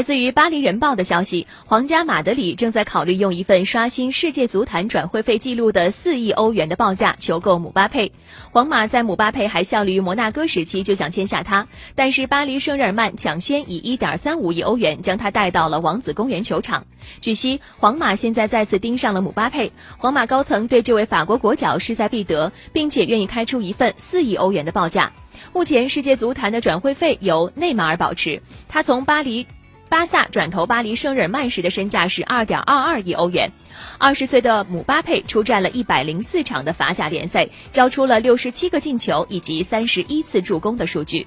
来自于巴黎人报的消息，皇家马德里正在考虑用一份刷新世界足坛转会费记录的四亿欧元的报价求购姆巴佩。皇马在姆巴佩还效力于摩纳哥时期就想签下他，但是巴黎圣日耳曼抢先以一点三五亿欧元将他带到了王子公园球场。据悉，皇马现在再次盯上了姆巴佩，皇马高层对这位法国国脚势在必得，并且愿意开出一份四亿欧元的报价。目前世界足坛的转会费由内马尔保持，他从巴黎。巴萨转投巴黎圣日耳曼时的身价是二点二二亿欧元。二十岁的姆巴佩出战了一百零四场的法甲联赛，交出了六十七个进球以及三十一次助攻的数据。